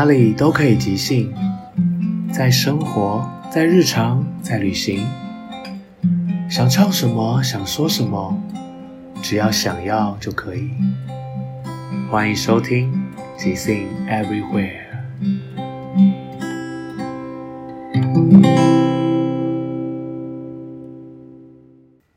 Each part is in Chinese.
哪里都可以即兴，在生活，在日常，在旅行，想唱什么，想说什么，只要想要就可以。欢迎收听即兴 Everywhere。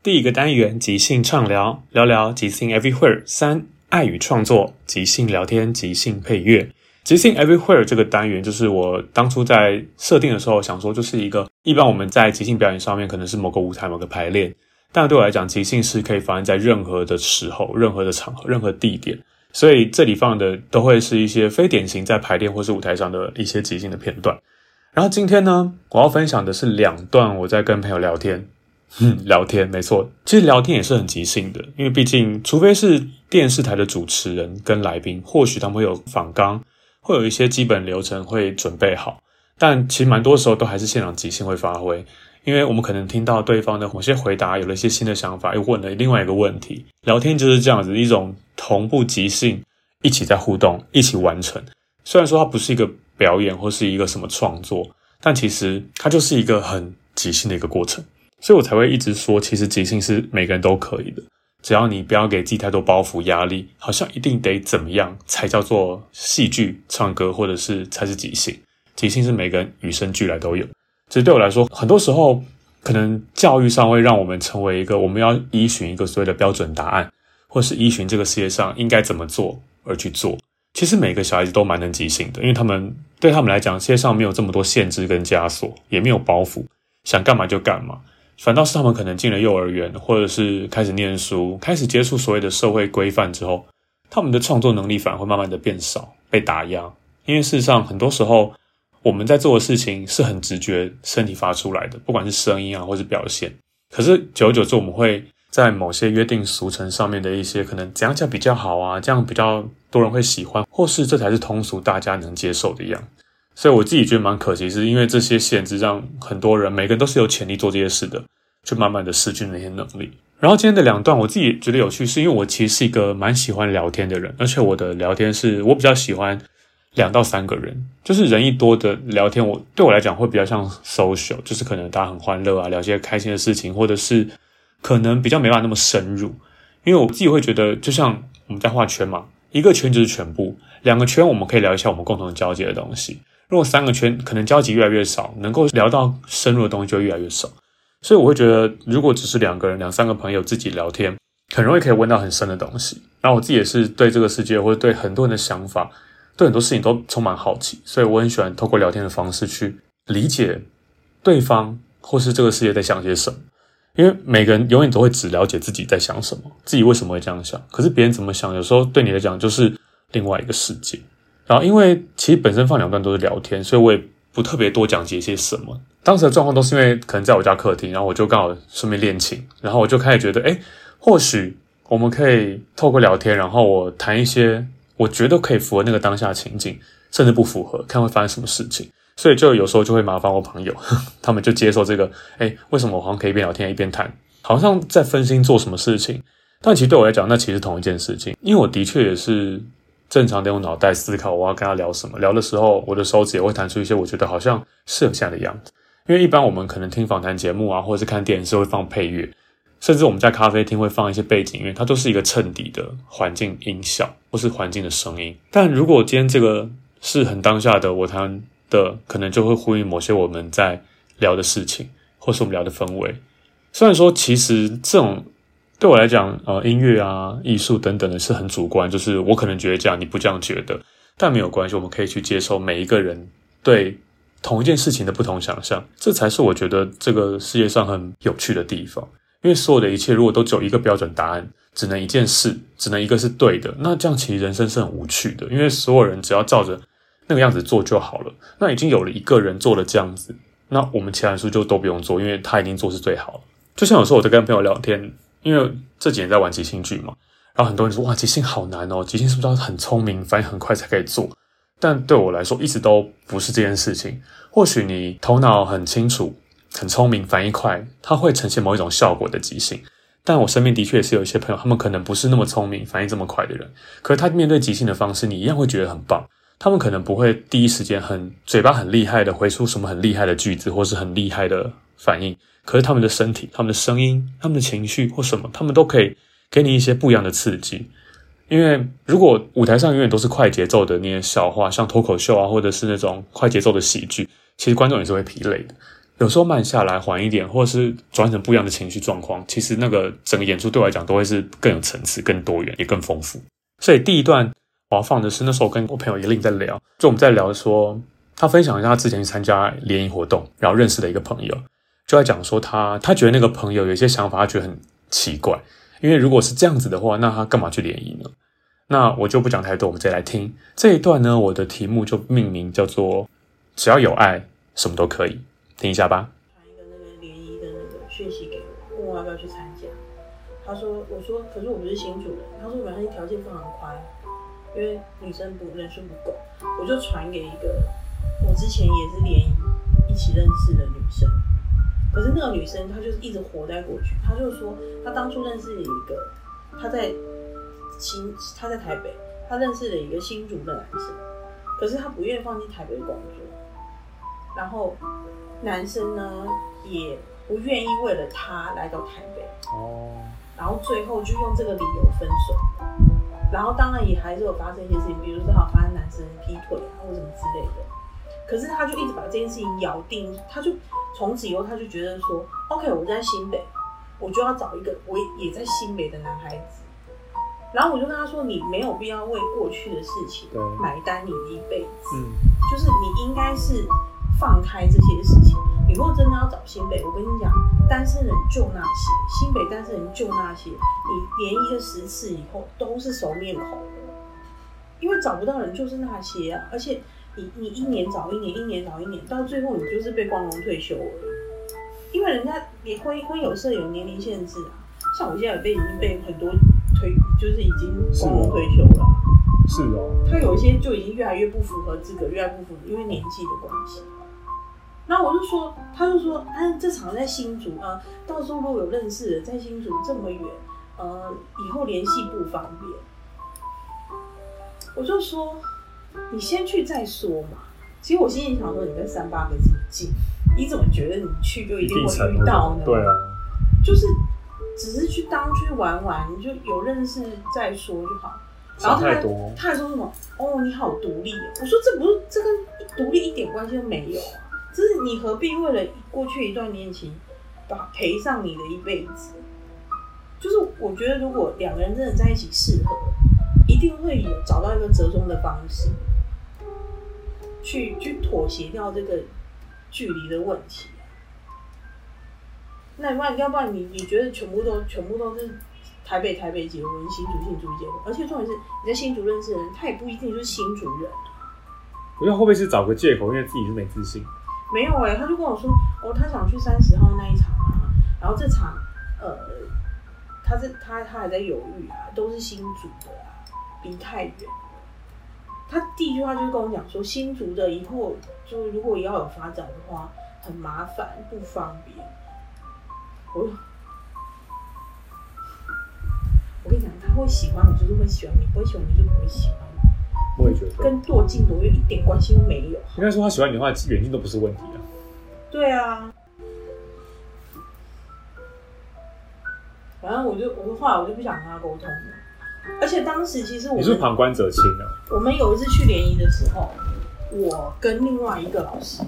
第一个单元即兴畅聊，聊聊即兴 Everywhere 三爱与创作，即兴聊天，即兴配乐。即兴 Everywhere 这个单元，就是我当初在设定的时候想说，就是一个一般我们在即兴表演上面可能是某个舞台、某个排练，但对我来讲，即兴是可以发生在任何的时候、任何的场合、任何地点，所以这里放的都会是一些非典型在排练或是舞台上的一些即兴的片段。然后今天呢，我要分享的是两段我在跟朋友聊天，哼，聊天没错，其实聊天也是很即兴的，因为毕竟除非是电视台的主持人跟来宾，或许他们会有访纲。会有一些基本流程会准备好，但其实蛮多时候都还是现场即兴会发挥，因为我们可能听到对方的某些回答，有了一些新的想法，又问了另外一个问题。聊天就是这样子一种同步即兴，一起在互动，一起完成。虽然说它不是一个表演或是一个什么创作，但其实它就是一个很即兴的一个过程，所以我才会一直说，其实即兴是每个人都可以的。只要你不要给自己太多包袱压力，好像一定得怎么样才叫做戏剧、唱歌，或者是才是即兴。即兴是每个人与生俱来都有。其实对我来说，很多时候可能教育上会让我们成为一个我们要依循一个所谓的标准答案，或是依循这个世界上应该怎么做而去做。其实每个小孩子都蛮能即兴的，因为他们对他们来讲，世界上没有这么多限制跟枷锁，也没有包袱，想干嘛就干嘛。反倒是他们可能进了幼儿园，或者是开始念书，开始接触所谓的社会规范之后，他们的创作能力反而会慢慢的变少，被打压。因为事实上，很多时候我们在做的事情是很直觉，身体发出来的，不管是声音啊，或是表现。可是久而久之，我们会在某些约定俗成上面的一些可能怎样讲比较好啊，这样比较多人会喜欢，或是这才是通俗大家能接受的样。所以我自己觉得蛮可惜，是因为这些限制让很多人，每个人都是有潜力做这些事的，就慢慢的失去那些能力。然后今天的两段，我自己觉得有趣，是因为我其实是一个蛮喜欢聊天的人，而且我的聊天是我比较喜欢两到三个人，就是人一多的聊天，我对我来讲会比较像 social，就是可能大家很欢乐啊，聊些开心的事情，或者是可能比较没办法那么深入，因为我自己会觉得，就像我们在画圈嘛，一个圈就是全部，两个圈我们可以聊一下我们共同交接的东西。如果三个圈可能交集越来越少，能够聊到深入的东西就越来越少，所以我会觉得，如果只是两个人、两三个朋友自己聊天，很容易可以问到很深的东西。然后我自己也是对这个世界或者对很多人的想法，对很多事情都充满好奇，所以我很喜欢透过聊天的方式去理解对方，或是这个世界在想些什么。因为每个人永远都会只了解自己在想什么，自己为什么会这样想。可是别人怎么想，有时候对你来讲就是另外一个世界。然后，因为其实本身放两段都是聊天，所以我也不特别多讲解些什么。当时的状况都是因为可能在我家客厅，然后我就刚好顺便练琴，然后我就开始觉得，诶，或许我们可以透过聊天，然后我谈一些我觉得可以符合那个当下的情景，甚至不符合，看会发生什么事情。所以就有时候就会麻烦我朋友，他们就接受这个，诶，为什么我好像可以一边聊天一边谈，好像在分心做什么事情？但其实对我来讲，那其实同一件事情，因为我的确也是。正常的用脑袋思考，我要跟他聊什么？聊的时候，我的手指也会弹出一些我觉得好像是很像的样子。因为一般我们可能听访谈节目啊，或者是看电视会放配乐，甚至我们在咖啡厅会放一些背景音乐，它都是一个衬底的环境音效或是环境的声音。但如果今天这个是很当下的我谈的，可能就会呼应某些我们在聊的事情，或是我们聊的氛围。虽然说其实这种。对我来讲，呃，音乐啊、艺术等等的是很主观，就是我可能觉得这样，你不这样觉得，但没有关系，我们可以去接受每一个人对同一件事情的不同想象，这才是我觉得这个世界上很有趣的地方。因为所有的一切如果都只有一个标准答案，只能一件事，只能一个是对的，那这样其实人生是很无趣的。因为所有人只要照着那个样子做就好了。那已经有了一个人做了这样子，那我们其他人是就都不用做？因为他已经做是最好了。就像有时候我在跟朋友聊天。因为这几年在玩即兴剧嘛，然后很多人说哇，即兴好难哦，即兴是不是要很聪明，反应很快才可以做？但对我来说，一直都不是这件事情。或许你头脑很清楚、很聪明、反应快，它会呈现某一种效果的即兴。但我身边的确也是有一些朋友，他们可能不是那么聪明、反应这么快的人，可是他面对即兴的方式，你一样会觉得很棒。他们可能不会第一时间很嘴巴很厉害的回出什么很厉害的句子，或是很厉害的反应。可是他们的身体、他们的声音、他们的情绪或什么，他们都可以给你一些不一样的刺激。因为如果舞台上永远都是快节奏的那些笑话，像脱口秀啊，或者是那种快节奏的喜剧，其实观众也是会疲累的。有时候慢下来，缓一点，或者是转成不一样的情绪状况，其实那个整个演出对我来讲都会是更有层次、更多元，也更丰富。所以第一段我要放的是那时候跟我朋友叶令在聊，就我们在聊说，他分享一下他之前去参加联谊活动，然后认识的一个朋友。就在讲说他，他觉得那个朋友有些想法，他觉得很奇怪。因为如果是这样子的话，那他干嘛去联谊呢？那我就不讲太多，我们再来听这一段呢。我的题目就命名叫做“只要有爱，什么都可以”。听一下吧。传一个那个联谊的那个讯息给我，问我要不要去参加。他说：“我说，可是我不是新主人。”他说：“反正条件非常宽，因为女生不人数不够。”我就传给一个我之前也是联谊一起认识的女生。可是那个女生，她就是一直活在过去。她就说，她当初认识了一个，她在新，她在台北，她认识了一个新竹的男生。可是她不愿意放弃台北的工作，然后男生呢也不愿意为了她来到台北。哦。然后最后就用这个理由分手。然后当然也还是有发生一些事情，比如说好发生男生劈腿啊或什么之类的。可是他就一直把这件事情咬定，他就。从此以后，他就觉得说：“OK，我在新北，我就要找一个我也在新北的男孩子。”然后我就跟他说：“你没有必要为过去的事情买单你的一辈子，嗯，就是你应该是放开这些事情。你如果真的要找新北，我跟你讲，单身人就那些，新北单身人就那些，你连一个十次以后都是熟面孔，因为找不到人就是那些啊，而且。”你你一年早一年，一年早一年，到最后你就是被光荣退休了，因为人家也婚婚有社有年龄限制啊。像我现在也被已经被很多推，就是已经光荣退休了。是哦。他有一些就已经越来越不符合资格，越来越不符合，因为年纪的关系。然后我就说，他就说，哎，这场在新竹啊，到时候如果有认识的在新竹这么远，呃，以后联系不方便。我就说。你先去再说嘛。其实我心里想说，你跟三八个字近，你怎么觉得你去就一定会遇到呢？对啊，就是只是去当去玩玩，你就有认识再说就好。然后他还他还说什么？哦，你好独立。我说这不是这跟独立一点关系都没有啊！就是你何必为了过去一段恋情，把赔上你的一辈子？就是我觉得，如果两个人真的在一起适合。一定会有找到一个折中的方式，去去妥协掉这个距离的问题。那要不然要不然你你觉得全部都全部都是台北台北结婚，新竹新竹结婚，而且重点是你在新竹认识的人，他也不一定就是新竹人。我觉得会不会是找个借口，因为自己是没自信？没有哎、欸，他就跟我说，哦，他想去三十号那一场啊，然后这场，呃，他是他他还在犹豫啊，都是新竹的啊，离太远。他第一句话就是跟我讲说，新竹的以后就如果要有发展的话，很麻烦，不方便。我，我跟你讲，他会喜欢你，就是会喜欢你；不会喜欢你，就不会喜欢你。我也觉得，跟多近多远一点关系都没有。应该说他喜欢你的话，远近都不是问题啊。对啊。反正我就，我就后来我就不想跟他沟通了。而且当时其实我们你是旁观者清啊。我们有一次去联谊的时候，我跟另外一个老师，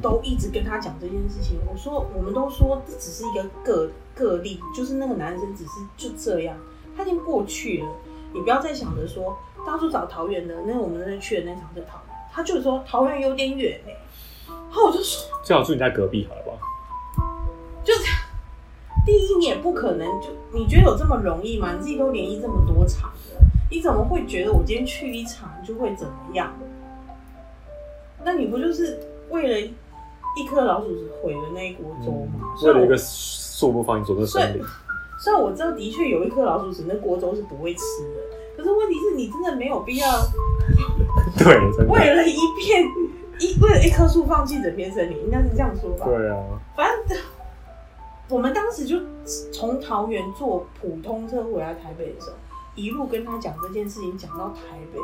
都一直跟他讲这件事情。我说，我们都说这只是一个个个例，就是那个男生只是就这样，他已经过去了，你不要再想着说。当初找桃园的，那我们那去的那场在桃园，他就是说桃园有点远哎，然后我就说最好住你在隔壁好了吧？就是第一，你也不可能就你觉得有这么容易吗？你自己都联谊这么多场了，你怎么会觉得我今天去一场就会怎么样？那你不就是为了一颗老鼠屎毁了那一锅粥吗？为了一个树不方你做的生意。虽然我知道的确有一颗老鼠屎，那锅粥是不会吃的。可是问题是你真的没有必要，对，为了一片一为了一棵树放弃整片森林，应该是这样说吧？对啊，反正我们当时就从桃园坐普通车回来台北的时候，一路跟他讲这件事情，讲到台北，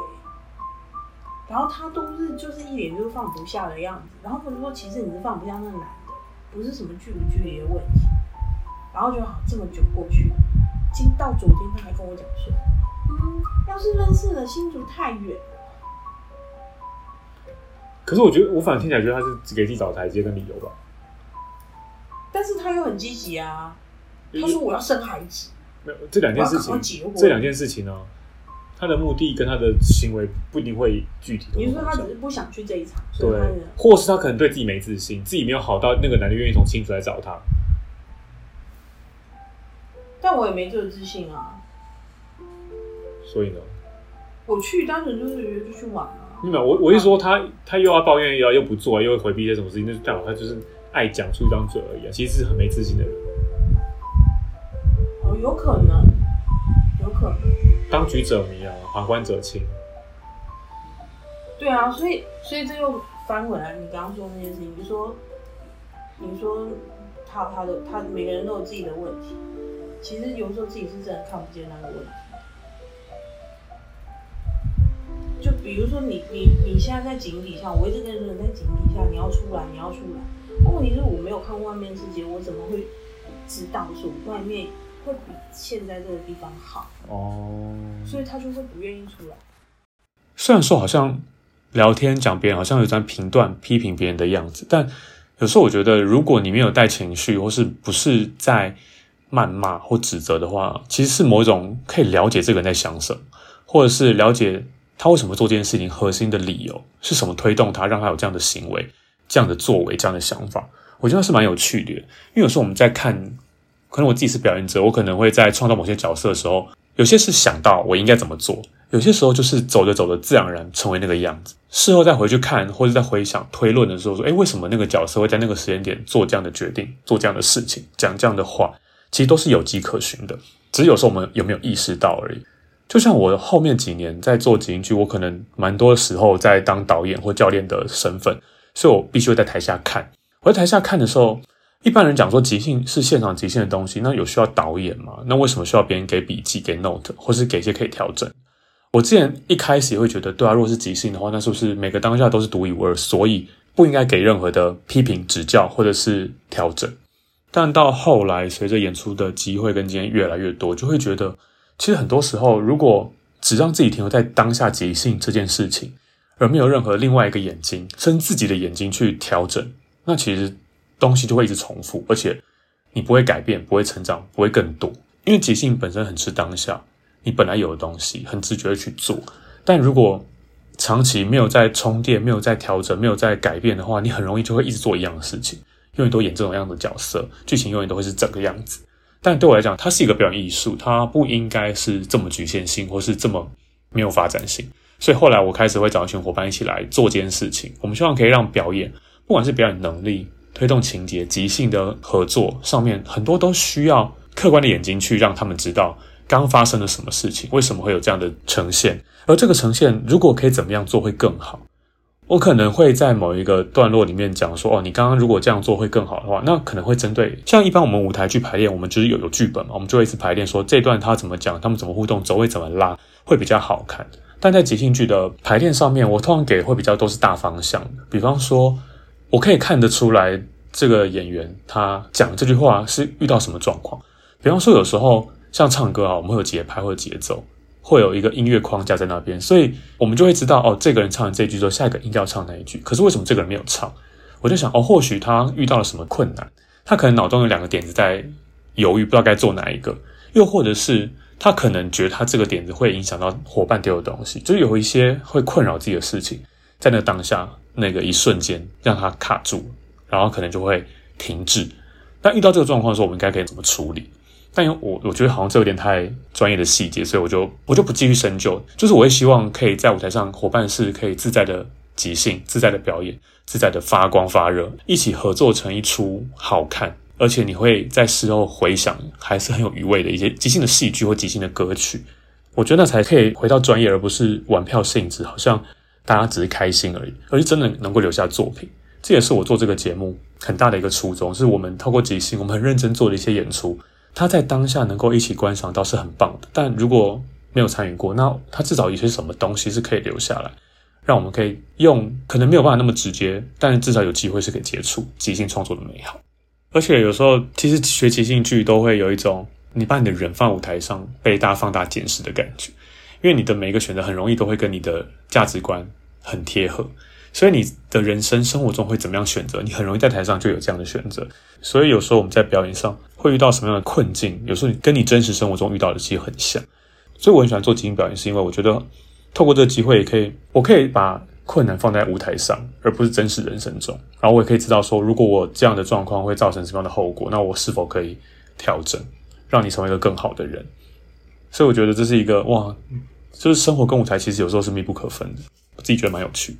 然后他都是就是一脸就是放不下的样子，然后我就说，其实你是放不下那个男的，不是什么距不距离的问题，然后就好这么久过去了，今到昨天他还跟我讲说。嗯，要是认识了新竹太远了。可是我觉得，我反而听起来觉得他是给自己找台阶跟理由吧。但是他又很积极啊，他说我要生孩子。没有这两件事情，这两件事情呢、啊，他的目的跟他的行为不一定会具体。你说他只是不想去这一场，对，或是他可能对自己没自信，自己没有好到那个男的愿意从新竹来找他。但我也没这个自信啊。所以呢，我去单纯就是约就去玩啊。没有，我我一说他，他又要抱怨，又要又不做，又会回避一些什么事情，那就代表他就是爱讲出一张嘴而已啊。其实是很没自信的人。哦，有可能，有可能。当局者迷啊，旁观者清。对啊，所以所以这又翻回来，你刚刚说那件事情，你说你说他他的他每个人都有自己的问题，其实有时候自己是真的看不见那个问题。就比如说你你你现在在井底下，我一直跟你说，在井底下，你要出来，你要出来。问题是我没有看过外面世界，我怎么会知道说外面会比现在这个地方好？哦，所以他就会不愿意出来。虽然说好像聊天讲别人，好像有在评断批评别人的样子，但有时候我觉得，如果你没有带情绪，或是不是在谩骂或指责的话，其实是某一种可以了解这个人在想什么，或者是了解。他为什么做这件事情？核心的理由是什么？推动他让他有这样的行为、这样的作为、这样的想法？我觉得是蛮有趣的。因为有时候我们在看，可能我自己是表演者，我可能会在创造某些角色的时候，有些是想到我应该怎么做，有些时候就是走着走着自然而然成为那个样子。事后再回去看，或者在回想推论的时候，说：“诶，为什么那个角色会在那个时间点做这样的决定、做这样的事情、讲这样的话？其实都是有迹可循的，只是有时候我们有没有意识到而已。”就像我后面几年在做即兴剧，我可能蛮多时候在当导演或教练的身份，所以我必须会在台下看。我在台下看的时候，一般人讲说即兴是现场即兴的东西，那有需要导演吗？那为什么需要别人给笔记、给 note，或是给一些可以调整？我之前一开始也会觉得，对啊，如果是即兴的话，那是不是每个当下都是独一无二，所以不应该给任何的批评、指教或者是调整？但到后来，随着演出的机会跟经验越来越多，就会觉得。其实很多时候，如果只让自己停留在当下即兴这件事情，而没有任何另外一个眼睛，甚至自己的眼睛去调整，那其实东西就会一直重复，而且你不会改变，不会成长，不会更多。因为即兴本身很吃当下，你本来有的东西，很直觉的去做。但如果长期没有在充电，没有在调整，没有在改变的话，你很容易就会一直做一样的事情。永远都演这种样的角色，剧情永远都会是这个样子。但对我来讲，它是一个表演艺术，它不应该是这么局限性，或是这么没有发展性。所以后来我开始会找一群伙伴一起来做这件事情。我们希望可以让表演，不管是表演能力、推动情节、即兴的合作上面，很多都需要客观的眼睛去让他们知道刚发生了什么事情，为什么会有这样的呈现。而这个呈现如果可以怎么样做会更好。我可能会在某一个段落里面讲说，哦，你刚刚如果这样做会更好的话，那可能会针对像一般我们舞台剧排练，我们就是有有剧本嘛，我们就会一直排练说这段他怎么讲，他们怎么互动，走位怎么拉会比较好看。但在即兴剧的排练上面，我通常给会比较都是大方向。比方说，我可以看得出来这个演员他讲这句话是遇到什么状况。比方说，有时候像唱歌啊，我们会有节拍或者节奏，会有一个音乐框架在那边，所以我们就会知道哦，这个人唱完这句之后，下一个应该要唱那一句。可是为什么这个人没有唱？我就想哦，或许他遇到了什么困难，他可能脑中有两个点子在犹豫，不知道该做哪一个，又或者是。他可能觉得他这个点子会影响到伙伴丢的东西，就是有一些会困扰自己的事情，在那当下那个一瞬间让他卡住，然后可能就会停滞。但遇到这个状况的时候，我们应该可以怎么处理？但因为我我觉得好像这有点太专业的细节，所以我就我就不继续深究。就是我会希望可以在舞台上，伙伴是可以自在的即兴、自在的表演、自在的发光发热，一起合作成一出好看。而且你会在事后回想，还是很有余味的一些即兴的戏剧或即兴的歌曲，我觉得那才可以回到专业，而不是玩票性质，好像大家只是开心而已，而是真的能够留下作品。这也是我做这个节目很大的一个初衷，是我们透过即兴，我们很认真做的一些演出，他在当下能够一起观赏倒是很棒的。但如果没有参与过，那他至少有些什么东西是可以留下来，让我们可以用可能没有办法那么直接，但至少有机会是可以接触即兴创作的美好。而且有时候，其实学即兴剧都会有一种你把你的人放舞台上被大家放大检视的感觉，因为你的每一个选择很容易都会跟你的价值观很贴合，所以你的人生生活中会怎么样选择，你很容易在台上就有这样的选择。所以有时候我们在表演上会遇到什么样的困境，有时候你跟你真实生活中遇到的其实很像。所以我很喜欢做即兴表演，是因为我觉得透过这个机会，也可以我可以把。困难放在舞台上，而不是真实人生中。然后我也可以知道说，如果我这样的状况会造成什么样的后果，那我是否可以调整，让你成为一个更好的人。所以我觉得这是一个哇，就是生活跟舞台其实有时候是密不可分的。我自己觉得蛮有趣。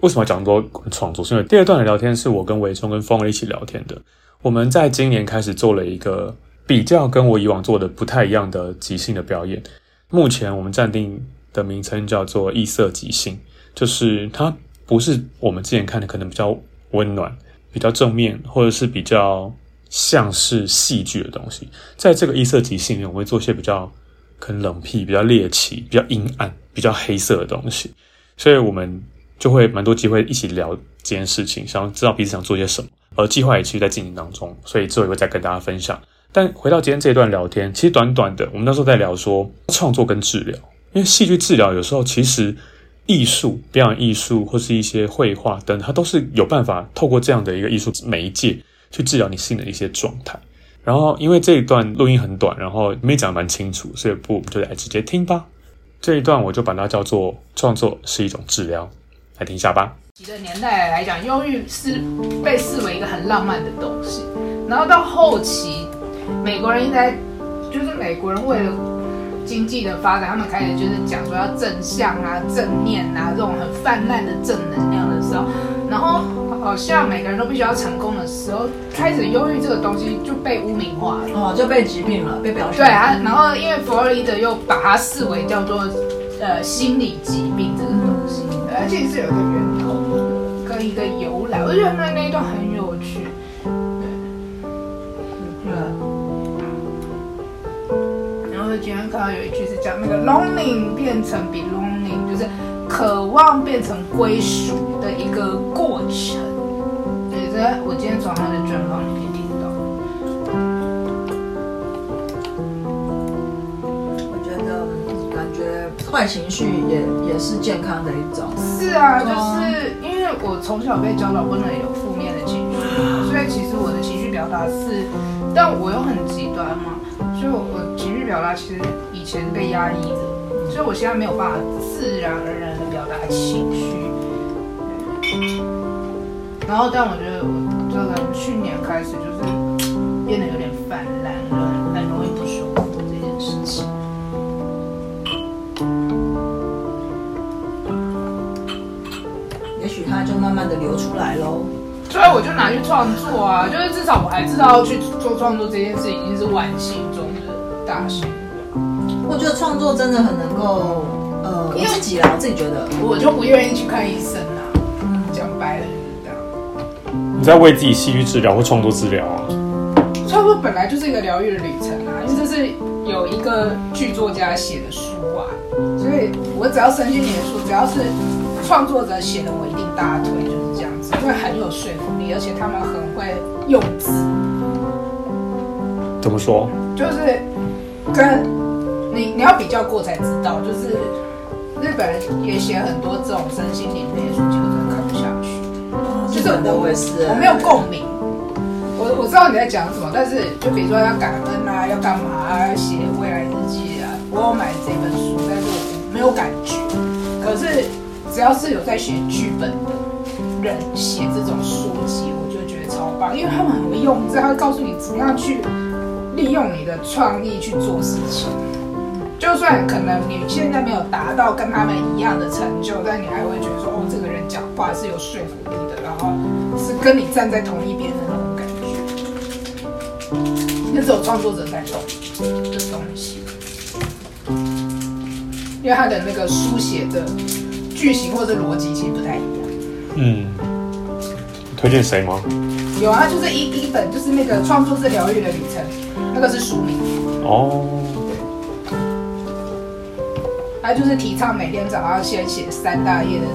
为什么讲这么多创作？是因为第二段的聊天是我跟维忠跟风儿一起聊天的。我们在今年开始做了一个比较跟我以往做的不太一样的即兴的表演。目前我们暂定的名称叫做异色即兴。就是它不是我们之前看的可能比较温暖、比较正面，或者是比较像是戏剧的东西。在这个异色即兴里面，我会做一些比较可能冷僻、比较猎奇、比较阴暗、比较黑色的东西。所以我们就会蛮多机会一起聊这件事情，想要知道彼此想做些什么。而计划也其实在进行当中，所以之后也会再跟大家分享。但回到今天这一段聊天，其实短短的，我们那时候在聊说创作跟治疗，因为戏剧治疗有时候其实。艺术、表演艺术或是一些绘画等，它都是有办法透过这样的一个艺术媒介去治疗你心的一些状态。然后，因为这一段录音很短，然后没讲蛮清楚，所以不，就来直接听吧。这一段我就把它叫做“创作是一种治疗”，来听一下吧。的年代来讲，忧郁是被视为一个很浪漫的东西。然后到后期，美国人应该就是美国人为了。经济的发展，他们开始就是讲说要正向啊、正念啊这种很泛滥的正能量的时候，然后好像每个人都必须要成功的时候，开始忧郁这个东西就被污名化了，哦，就被疾病了，被表现。对啊，然后因为弗洛伊德又把它视为叫做呃心理疾病这个东西，而且是有一个源头跟一个由来，我觉得那那一段很有趣。今天看到有一句是讲那个 longing 变成 belonging，就是渴望变成归属的一个过程。对，这我今天从他的专访里面听到。我觉得感觉坏情绪也也是健康的一种。是啊，就是因为我从小被教导不能有负面的情绪，所以其实我的情绪表达是，但我又很极端嘛。所以我，我表达其实以前被压抑的，所以我现在没有办法自然而然的表达情绪。然后，但我觉得我知道，去年开始就是变得有点泛滥了，很容易不舒服这件事情。也许它就慢慢的流出来喽。所以我就拿去创作啊，就是至少我还知道去做创作这件事已经是万幸大幸。我觉得创作真的很能够，呃，我自己啦，我自己觉得，我就不愿意去看医生啊。嗯，讲白了就是这样。你在为自己戏剧治疗或创作治疗啊？创作本来就是一个疗愈的旅程啊，因为这是有一个剧作家写的书啊，所以我只要身心灵的书，只要是创作者写的，我一定大推，就是这样子，因为很有说服力，而且他们很会用字。怎么说？就是跟。你你要比较过才知道，就是日本人也写很多这种身心灵类的书，其实我真的看不下去。就是我我是我没有共鸣，我我知道你在讲什么，但是就比如说要感恩啊，要干嘛啊，要写未来日记啊，我有买这本书，但是我没有感觉。可是只要是有在写剧本的人写这种书籍，我就觉得超棒，因为他们很会用字，他会告诉你怎么样去利用你的创意去做事情。就算可能你现在没有达到跟他们一样的成就，但你还会觉得说，哦，这个人讲话是有说服力的，然后是跟你站在同一边的那种感觉。那只有创作者在懂的东西，因为他的那个书写的句型或者逻辑其实不太一样。嗯，推荐谁吗？有啊，就是一一本，就是那个创作是疗愈的旅程，那个是书名。哦。他就是提倡每天早上先写三大页的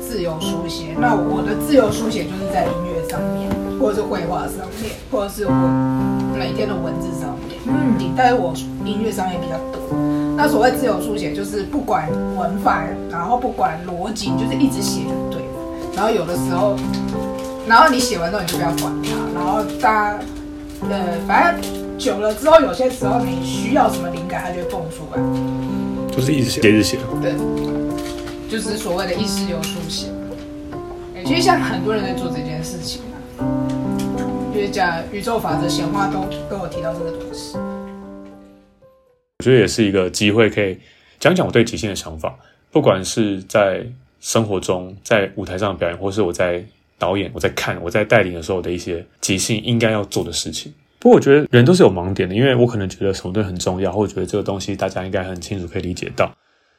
自由书写。那我的自由书写就是在音乐上面，或者是绘画上面，或者是我每天的文字上面。嗯，但是我音乐上面比较多。那所谓自由书写，就是不管文法，然后不管逻辑，就是一直写就对了。然后有的时候，然后你写完之后你就不要管它。然后大家，呃，反正久了之后，有些时候你需要什么灵感，它就会蹦出来。就是一直写，一直写。对，就是所谓的意识流书写。哎，其实像很多人在做这件事情啊，就是讲宇宙法则显化都都有提到这个东西。我觉得也是一个机会，可以讲讲我对即兴的想法。不管是在生活中，在舞台上表演，或是我在导演、我在看、我在带领的时候的一些即兴应该要做的事情。不过我觉得人都是有盲点的，因为我可能觉得什么东西很重要，或者觉得这个东西大家应该很清楚可以理解到。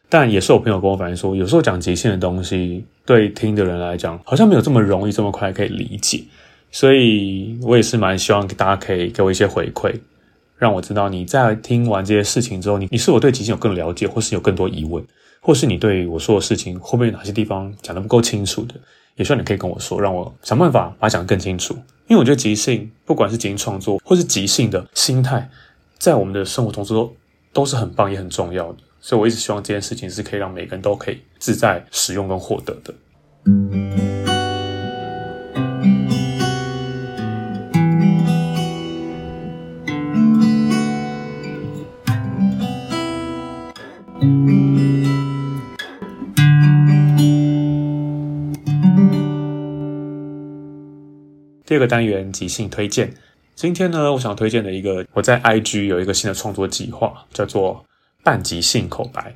但也是有朋友跟我反映说，有时候讲即兴的东西，对听的人来讲好像没有这么容易，这么快可以理解。所以我也是蛮希望大家可以给我一些回馈，让我知道你在听完这些事情之后，你你是否对即兴有更了解，或是有更多疑问，或是你对我说的事情后面有哪些地方讲得不够清楚的。也希望你可以跟我说，让我想办法把它讲得更清楚。因为我觉得即兴，不管是即兴创作，或是即兴的心态，在我们的生活中都都是很棒也很重要的。所以我一直希望这件事情是可以让每个人都可以自在使用跟获得的。第二个单元即兴推荐，今天呢，我想推荐的一个，我在 IG 有一个新的创作计划，叫做半即兴口白。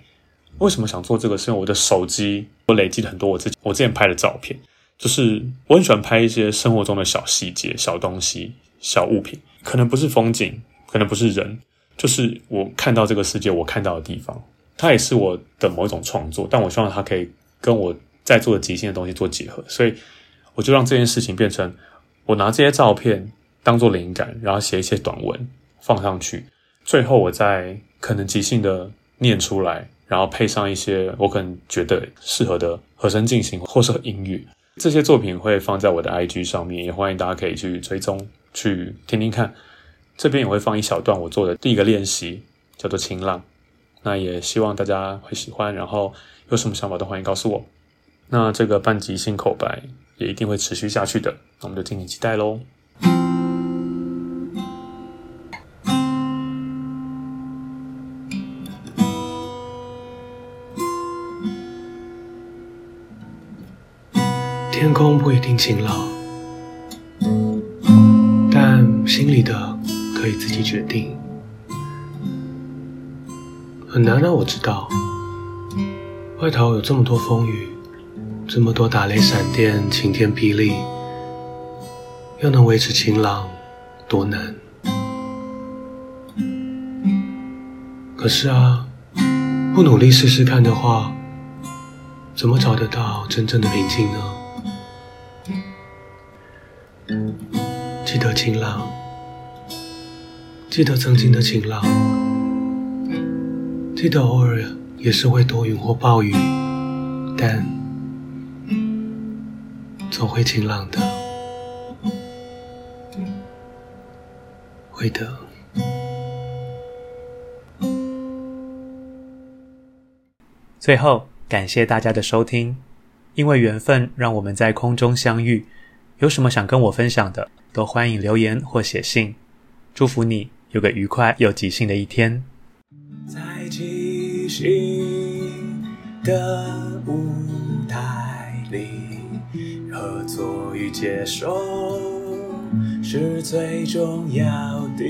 为什么想做这个？是因为我的手机，我累积了很多我自己我之前拍的照片，就是我很喜欢拍一些生活中的小细节、小东西、小物品，可能不是风景，可能不是人，就是我看到这个世界，我看到的地方，它也是我的某一种创作，但我希望它可以跟我在做的即兴的东西做结合，所以我就让这件事情变成。我拿这些照片当做灵感，然后写一些短文放上去，最后我再可能即兴的念出来，然后配上一些我可能觉得适合的和声进行或是音乐。这些作品会放在我的 IG 上面，也欢迎大家可以去追踪去听听看。这边也会放一小段我做的第一个练习，叫做晴朗。那也希望大家会喜欢，然后有什么想法都欢迎告诉我。那这个半即兴口白。也一定会持续下去的，那我们就敬请期待喽。天空不一定晴朗，但心里的可以自己决定。很难让我知道，外头有这么多风雨，这么多打雷闪电、晴天霹雳，要能维持晴朗，多难。可是啊，不努力试试看的话，怎么找得到真正的平静呢？记得晴朗，记得曾经的晴朗。记得偶尔也是会多云或暴雨，但总会晴朗的，会的。最后，感谢大家的收听，因为缘分让我们在空中相遇。有什么想跟我分享的，都欢迎留言或写信。祝福你有个愉快又即兴的一天。在即兴的合作与接受是最重要的。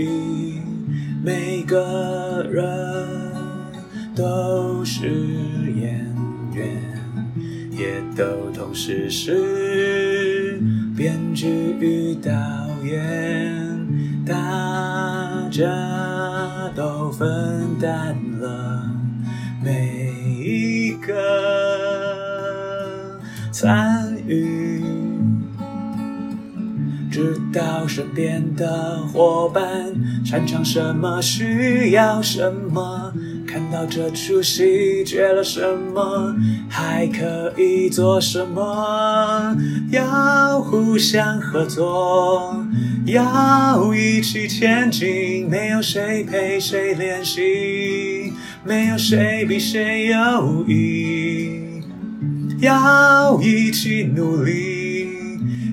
每个人都是演员，也都同时是编剧与导演，大家都分担了。每一个身边的伙伴擅长什么，需要什么，看到这出戏缺了什么，还可以做什么，要互相合作，要一起前进，没有谁陪谁练习。没有谁比谁优异，要一起努力，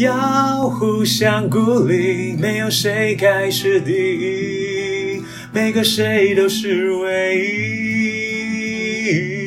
要互相鼓励，没有谁开始第一，每个谁都是。唯一。